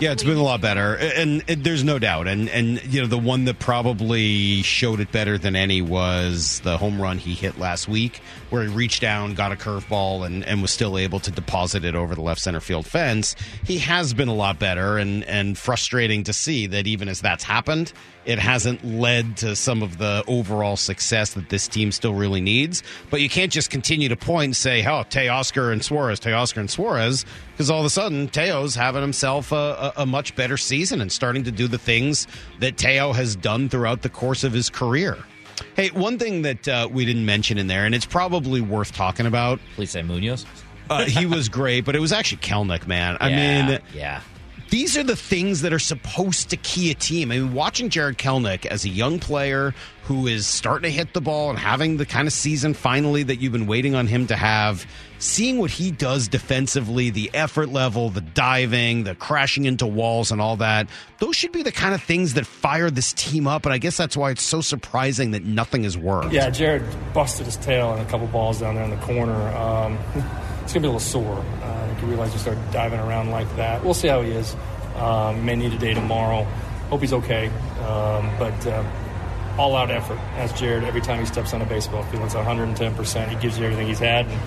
[SPEAKER 3] Yeah, it's been a lot better, and, and there's no doubt. And and you know the one that probably showed it better than any was the home run he hit last week, where he reached down, got a curveball, and and was still able to deposit it over the left center field fence. He has been a lot better, and and frustrating to see that even as that's happened, it hasn't led to some of the overall success that this team still really needs. But you can't just continue to point and say, "Oh, Teoscar and Suarez, Teoscar and Suarez," because all of a sudden Teo's having himself a, a, a, much better season and starting to do the things that Teo has done throughout the course of his career. Hey, one thing that uh, we didn't mention in there, and it's probably worth talking about.
[SPEAKER 7] Please say Munoz.
[SPEAKER 3] uh, he was great, but it was actually Kelenic, man. I
[SPEAKER 7] Yeah,
[SPEAKER 3] mean,
[SPEAKER 7] yeah.
[SPEAKER 3] These are the things that are supposed to key a team. I mean, watching Jarred Kelenic as a young player who is starting to hit the ball and having the kind of season finally that you've been waiting on him to have, seeing what he does defensively, the effort level, the diving, the crashing into walls, and all that, those should be the kind of things that fire this team up. And I guess that's why it's so surprising that nothing has worked.
[SPEAKER 2] Yeah, Jared busted his tail on a couple balls down there in the corner. Um, it's going to be a little sore. Uh, I think you realize you start diving around like that. We'll see how he is. Um, may need a day tomorrow. Hope he's okay. Um, but uh, all out effort, as Jarred, every time he steps on a baseball field, it's 110%. He gives you everything he's had. And,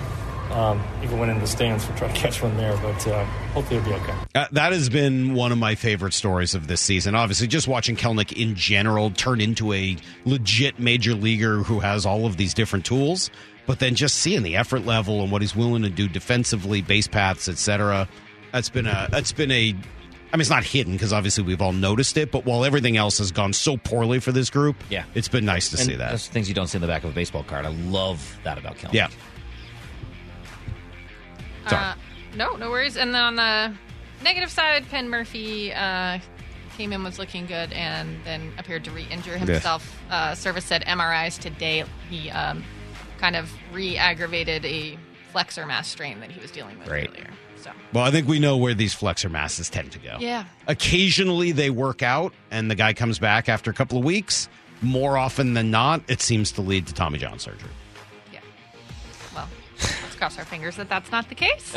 [SPEAKER 2] um, even went in the stands for trying to catch one there, but uh, hopefully it'll be okay.
[SPEAKER 3] Uh, that has been one of my favorite stories of this season. Obviously, just watching Kelenic in general turn into a legit major leaguer who has all of these different tools, but then just seeing the effort level and what he's willing to do defensively, base paths, etc. That's been a that's been a I mean, it's not hidden because obviously we've all noticed it, but while everything else has gone so poorly for this group,
[SPEAKER 7] Yeah.
[SPEAKER 3] it's been nice to
[SPEAKER 7] And
[SPEAKER 3] see that.
[SPEAKER 7] That's things you don't see in the back of a baseball card. I love that about Kelenic.
[SPEAKER 3] Yeah.
[SPEAKER 6] Uh, no, no worries. And then on the negative side, Penn Murfee uh, came in, was looking good, and then appeared to re-injure himself. Uh, Servais said MRIs today. He um, kind of re-aggravated a flexor mass strain that he was dealing with earlier. So
[SPEAKER 3] Well, I think we know where these flexor masses tend to go.
[SPEAKER 6] Yeah.
[SPEAKER 3] Occasionally they work out and the guy comes back after a couple of weeks. More often than not, it seems to lead to Tommy John surgery. Yeah.
[SPEAKER 6] Well, let's cross our fingers that that's not the case.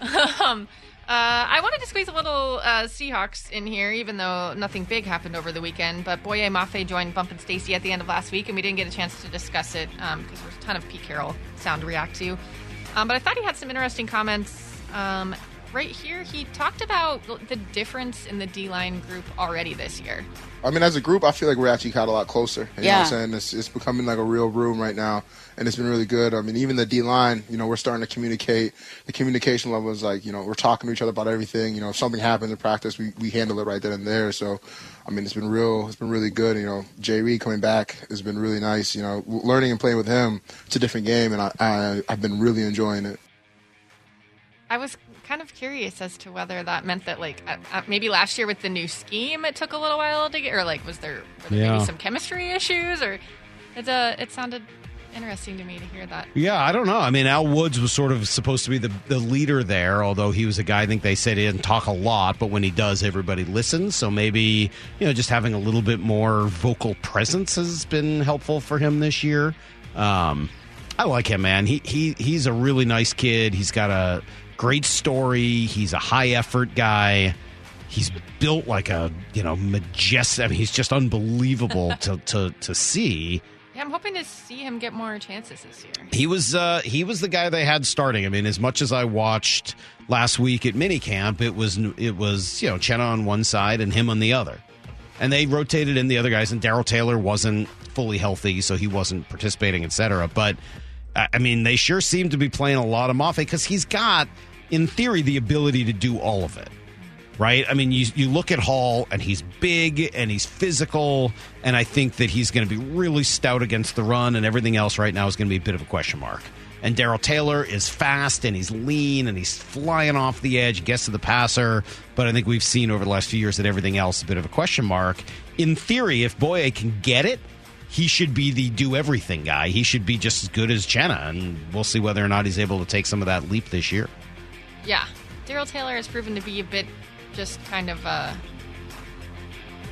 [SPEAKER 6] um, uh, I wanted to squeeze a little uh, Seahawks in here, even though nothing big happened over the weekend. But Boye Mafe joined Bump and Stacy at the end of last week, and we didn't get a chance to discuss it because there's a ton of Pete Carroll sound to react to. Um, but I thought he had some interesting comments. Um, right here, he talked about the difference in the D line group already this year.
[SPEAKER 11] I mean, as a group, I feel like we're actually got a lot closer. You know
[SPEAKER 6] Yeah.
[SPEAKER 11] what I'm saying? It's, it's becoming like a real room right now, and it's been really good. I mean, even the D line, you know, we're starting to communicate. The communication level is like, you know, we're talking to each other about everything. You know, if something happens in practice, we, we handle it right then and there. So, I mean, it's been real, it's been really good. You know, Jay Reed coming back has been really nice. You know, learning and playing with him, it's a different game, and I, I, I've been really enjoying it.
[SPEAKER 6] I was kind of curious as to whether that meant that, like, uh, uh, maybe last year with the new scheme, it took a little while to get, or like, was there, were there
[SPEAKER 3] Yeah.
[SPEAKER 6] maybe some chemistry issues, or it, uh, it sounded interesting to me to hear that.
[SPEAKER 3] Yeah, I don't know. I mean, Al Woods was sort of supposed to be the, the leader there, although he was a guy I think they said he didn't talk a lot, but when he does, everybody listens. So maybe, you know, just having a little bit more vocal presence has been helpful for him this year. Um, I like him, man. He he he's a really nice kid. He's got a great story. He's a high effort guy. He's built like a you know majestic. I mean, he's just unbelievable to to to see.
[SPEAKER 6] Yeah, I'm hoping to see him get more chances this year.
[SPEAKER 3] He was uh, he was the guy they had starting. I mean, as much as I watched last week at minicamp, it was it was you know Chenna on one side and him on the other, and they rotated in the other guys. And Darrell Taylor wasn't fully healthy, so he wasn't participating, etc. But I I mean, they sure seem to be playing a lot of Mafe because he's got, in theory, the ability to do all of it right? I mean, you you look at Hall, and he's big and he's physical, and I think that he's going to be really stout against the run, and everything else right now is going to be a bit of a question mark. And Darrell Taylor is fast and he's lean and he's flying off the edge, gets to the passer. But I think we've seen over the last few years that everything else is a bit of a question mark. In theory, if Boye can get it, he should be the do everything guy. He should be just as good as Chenna, and we'll see whether or not he's able to take some of that leap this year.
[SPEAKER 6] Yeah, Darrell Taylor has proven to be a bit just kind of uh,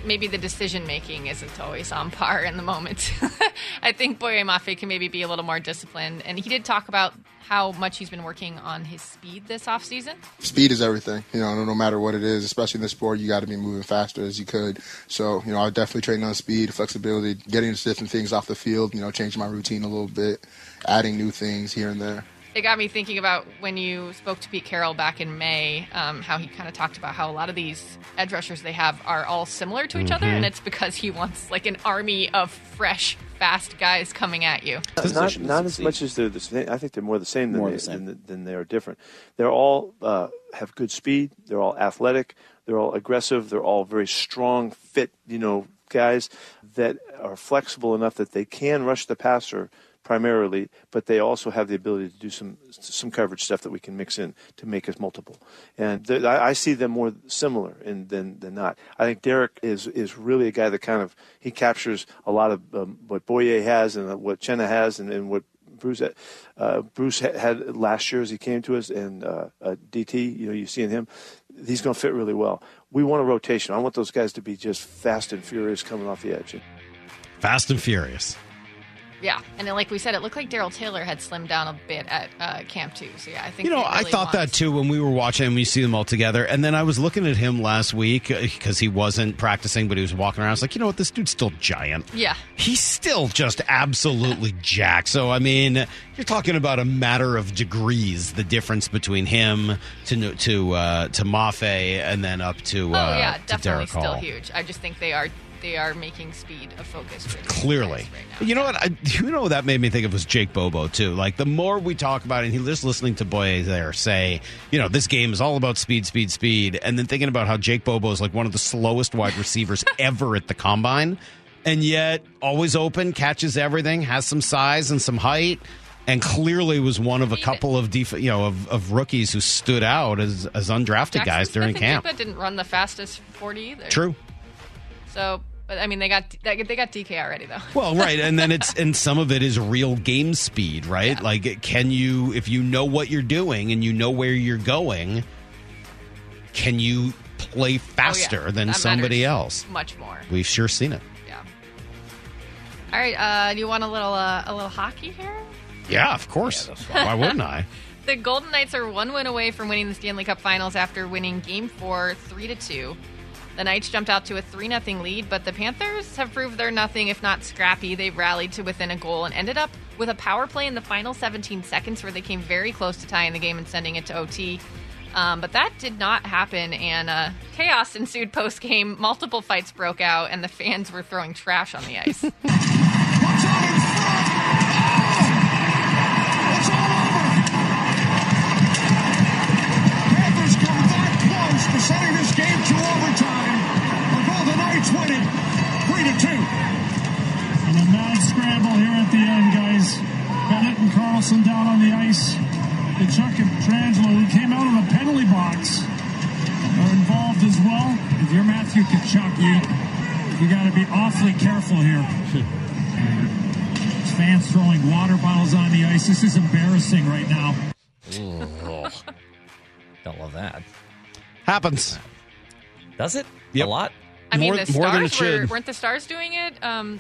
[SPEAKER 6] maybe the decision making isn't always on par in the moment. I think Boye Mafe can maybe be a little more disciplined. And he did talk about how much he's been working on his speed this offseason.
[SPEAKER 11] Speed is everything, you know, no matter what it is, especially in this sport, you got to be moving faster as you could. So, you know, I definitely train on speed, flexibility, getting different things off the field, you know, changing my routine a little bit, adding new things here and there
[SPEAKER 6] it got me thinking about when you spoke to Pete Carroll back in May, um, how he kind of talked about how a lot of these edge rushers they have are all similar to each mm-hmm. other, and it's because he wants like an army of fresh, fast guys coming at you.
[SPEAKER 12] Not, not as much as they're the same. I think they're more the same than, more they, the same. Than, than, they are different. They're all uh, have good speed. They're all athletic. They're all aggressive. They're all very strong, fit. You know, guys that are flexible enough that they can rush the passer primarily, but they also have the ability to do some some coverage stuff that we can mix in to make us multiple. And I, see them more similar in, than than not. I think Derick is is really a guy that kind of he captures a lot of um, what Boye has and what Chenna has and, and what Bruce uh, Bruce had last year as he came to us, and uh, uh, DT. You know, you seeing him. He's going to fit really well. We want a rotation. I want those guys to be just fast and furious coming off the edge.
[SPEAKER 3] Fast and furious.
[SPEAKER 6] Yeah, and then, like we said, it looked like Darrell Taylor had slimmed down a bit at uh, camp too. So yeah, I think
[SPEAKER 3] you know
[SPEAKER 6] really
[SPEAKER 3] I thought that too when we were watching and we see them all together. And then I was looking at him last week because uh, he wasn't practicing, but he was walking around. I was like, you know what, this dude's still giant.
[SPEAKER 6] Yeah,
[SPEAKER 3] he's still just absolutely jacked. So I mean, you're talking about a matter of degrees, the difference between him to to uh, to Mafe and then up to
[SPEAKER 6] oh
[SPEAKER 3] uh,
[SPEAKER 6] yeah, definitely
[SPEAKER 3] still
[SPEAKER 6] huge. I just think they are they are making speed a focus.
[SPEAKER 3] Clearly, right you know what? I, you know what that made me think of was Jake Bobo too. Like the more we talk about it, and he just listening to Boye there say, you know, this game is all about speed, speed, speed, and then thinking about how Jake Bobo is like one of the slowest wide receivers ever at the combine, and yet always open, catches everything, has some size and some height and clearly was one of a couple of def- you know of, of, rookies who stood out as as undrafted
[SPEAKER 6] Jackson
[SPEAKER 3] guys during
[SPEAKER 6] Smith
[SPEAKER 3] camp.
[SPEAKER 6] didn't run the fastest forty either.
[SPEAKER 3] True.
[SPEAKER 6] So but I mean, they got they got DK already though.
[SPEAKER 3] Well, right, and then it's and some of it is real game speed, right? Yeah. Like, can you if you know what you're doing and you know where you're going, can you play faster oh, yeah. than
[SPEAKER 6] that
[SPEAKER 3] somebody else?
[SPEAKER 6] Much more.
[SPEAKER 3] We've sure seen it.
[SPEAKER 6] Yeah. All right. Uh, do you want a little uh, a little hockey here?
[SPEAKER 3] Yeah, of course. Yeah, Why wouldn't I?
[SPEAKER 6] The Golden Knights are one win away from winning the Stanley Cup Finals after winning Game Four, three to two. The Knights jumped out to a 3 0 lead, but the Panthers have proved they're nothing if not scrappy. They've rallied to within a goal and ended up with a power play in the final 17 seconds where they came very close to tying the game and sending it to OT. Um, but that did not happen, and uh, chaos ensued post game. Multiple fights broke out, and the fans were throwing trash on the ice.
[SPEAKER 13] this game to overtime. The Golden Knights win it, three to two. And a mad scramble here at the end, guys. Bennett and Carlson down on the ice. Tkachuk and Pietrangelo, who came out of the penalty box, are involved as well. If you're Matthew Tkachuk, you you got to be awfully careful here. Fans throwing water bottles on the ice. This is embarrassing right now.
[SPEAKER 7] Don't love that.
[SPEAKER 3] Happens.
[SPEAKER 7] Does it?
[SPEAKER 3] Yep.
[SPEAKER 7] A lot?
[SPEAKER 6] I
[SPEAKER 3] more,
[SPEAKER 6] mean, the
[SPEAKER 3] more than it
[SPEAKER 6] Stars were,
[SPEAKER 3] should.
[SPEAKER 6] weren't the Stars doing it um,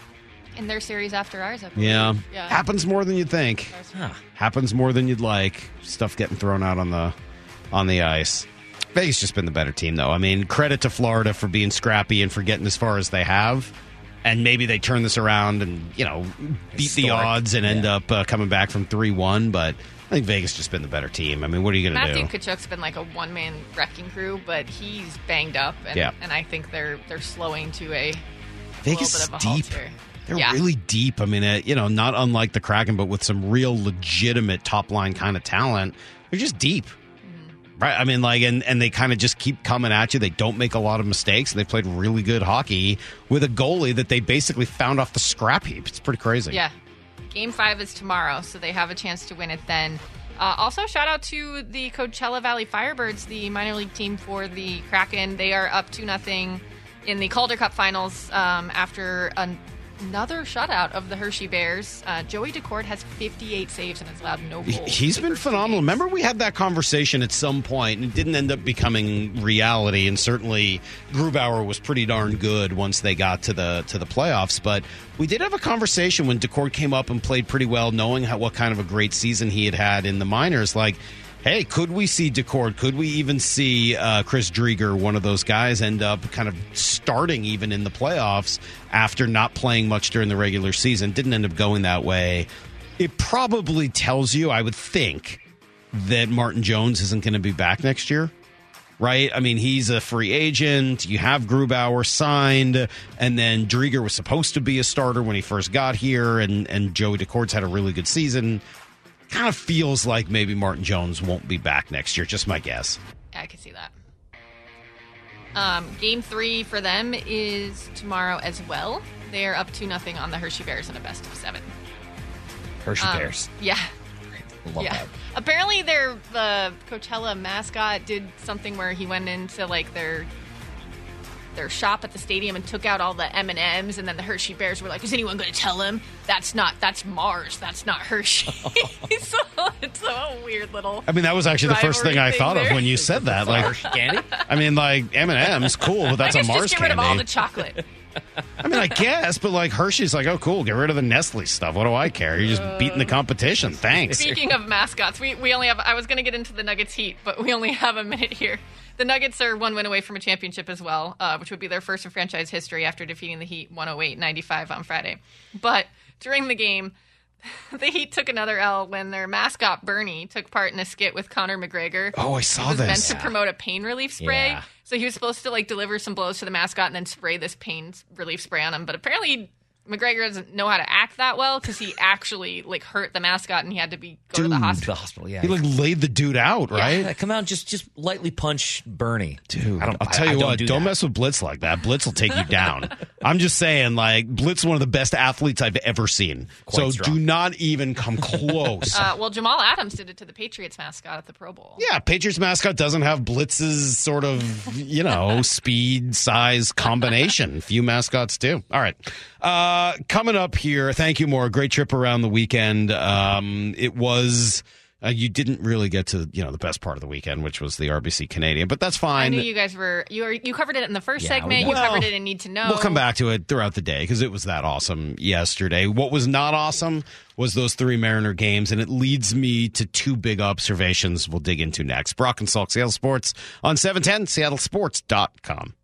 [SPEAKER 6] in their series after ours? I believe.
[SPEAKER 3] Yeah.
[SPEAKER 6] Yeah.
[SPEAKER 3] Happens more than you'd think.
[SPEAKER 7] Huh.
[SPEAKER 3] Happens more than you'd like. Stuff getting thrown out on the on the ice. Vegas just been the better team, though. I mean, credit to Florida for being scrappy and for getting as far as they have. And maybe they turn this around and you know beat the odds and end
[SPEAKER 7] Yeah.
[SPEAKER 3] up uh, coming back from three one. But I think Vegas just been the better team. I mean, what are you going to do?
[SPEAKER 6] Matthew? Tkachuk's been like a one man wrecking crew, but he's banged up, and,
[SPEAKER 3] Yeah.
[SPEAKER 6] and I think they're they're slowing to a
[SPEAKER 3] Vegas
[SPEAKER 6] little
[SPEAKER 3] is
[SPEAKER 6] bit of a
[SPEAKER 3] deep.
[SPEAKER 6] halter.
[SPEAKER 3] They're
[SPEAKER 6] Yeah.
[SPEAKER 3] really deep. I mean, uh, you know, not unlike the Kraken, but with some real legitimate top line kind of talent. They're just deep.
[SPEAKER 6] Mm-hmm.
[SPEAKER 3] Right. I mean, like, and, and they kind of just keep coming at you. They don't make a lot of mistakes. And They played really good hockey with a goalie that they basically found off the scrap heap. It's pretty crazy.
[SPEAKER 6] Yeah. Game five is tomorrow, so they have a chance to win it then. Uh, also, shout out to the Coachella Valley Firebirds, the minor league team for the Kraken. They are up 2 nothing in the Calder Cup finals um, after a another shutout of the Hershey Bears. Uh, Joey Daccord has 58 saves and has allowed no goals.
[SPEAKER 3] He's been phenomenal. Remember, we had that conversation at some point, and it didn't end up becoming reality. And certainly, Grubauer was pretty darn good once they got to the to the playoffs. But we did have a conversation when Daccord came up and played pretty well, knowing how, what kind of a great season he had had in the minors. Like, hey, could we see Daccord? Could we even see uh, Chris Driedger, one of those guys, end up kind of starting even in the playoffs after not playing much during the regular season? Didn't end up going that way. It probably tells you, I would think, that Martin Jones isn't going to be back next year. Right? I mean, he's a free agent. You have Grubauer signed, and then Driedger was supposed to be a starter when he first got here, and, and Joey Daccord's had a really good season kind of feels like maybe Martin Jones won't be back next year. Just my guess.
[SPEAKER 6] Yeah, I can see that. Um, game three for them is tomorrow as well. They are up to nothing on the Hershey Bears in a best of seven.
[SPEAKER 7] Hershey
[SPEAKER 6] Um,
[SPEAKER 7] Bears.
[SPEAKER 6] Yeah.
[SPEAKER 7] Love
[SPEAKER 6] yeah.
[SPEAKER 7] that.
[SPEAKER 6] Apparently, their the Coachella mascot did something where he went into like their their shop at the stadium and took out all the M and M's, and then the Hershey Bears were like, "Is anyone going to tell him that's not that's Mars, that's not Hershey?" so it's a weird little.
[SPEAKER 3] I mean, that was actually the first thing I thought
[SPEAKER 6] there.
[SPEAKER 3] of when you said that. Like
[SPEAKER 7] Hershey candy?
[SPEAKER 3] I mean, like M and M's, cool, but that's
[SPEAKER 6] I
[SPEAKER 3] a
[SPEAKER 6] guess
[SPEAKER 3] Mars
[SPEAKER 6] just get rid
[SPEAKER 3] candy.
[SPEAKER 6] of all the chocolate.
[SPEAKER 3] I mean, I guess, but like Hershey's, like, oh, cool, get rid of the Nestle stuff. What do I care? You're just beating the competition. Thanks.
[SPEAKER 6] Speaking of mascots, we, we only have. I was going to get into the Nuggets Heat, but we only have a minute here. The Nuggets are one win away from a championship as well, uh, which would be their first in franchise history after defeating the Heat 108 95 on Friday. But during the game, the Heat took another L when their mascot, Burnie, took part in a skit with Conor McGregor.
[SPEAKER 3] Oh, I saw
[SPEAKER 6] it was
[SPEAKER 3] this.
[SPEAKER 6] meant to promote a pain relief spray.
[SPEAKER 3] Yeah.
[SPEAKER 6] So he was supposed to like deliver some blows to the mascot and then spray this pain relief spray on him. But apparently, McGregor doesn't know how to act that well because he actually like hurt the mascot and he had to be go to the
[SPEAKER 3] Dude.
[SPEAKER 6] hospital.
[SPEAKER 7] The hospital, yeah.
[SPEAKER 3] He like laid the dude out, right?
[SPEAKER 7] Yeah, come out just just lightly punch Burnie.
[SPEAKER 3] Dude,
[SPEAKER 7] I don't,
[SPEAKER 3] I'll tell
[SPEAKER 7] I-
[SPEAKER 3] you
[SPEAKER 7] I don't
[SPEAKER 3] what,
[SPEAKER 7] do
[SPEAKER 3] don't mess with Blitz like that. Blitz will take you down. I'm just saying, like, Blitz is one of the best athletes I've ever seen.
[SPEAKER 7] Quite
[SPEAKER 3] so
[SPEAKER 7] strong.
[SPEAKER 3] do not even come close.
[SPEAKER 6] Uh, well, Jamal Adams did it to the Patriots mascot at the Pro Bowl.
[SPEAKER 3] yeah, Patriots mascot doesn't have Blitz's sort of, you know, speed, size combination. Few mascots do. All right. Uh, coming up here, thank you, Maura. Great trip around the weekend. Um, it was. Uh, you didn't really get to you know the best part of the weekend, which was the RBC Canadian, but that's fine.
[SPEAKER 6] I knew you guys were you were, you covered it in the first
[SPEAKER 3] Yeah,
[SPEAKER 6] segment. you
[SPEAKER 3] well,
[SPEAKER 6] covered it in Need to Know.
[SPEAKER 3] We'll come back to it throughout the day because it was that awesome yesterday. What was not awesome was those three Mariner games, and it leads me to two big observations we'll dig into next. Brock and Salk, Seattle Sports on 710, seattlesports.com.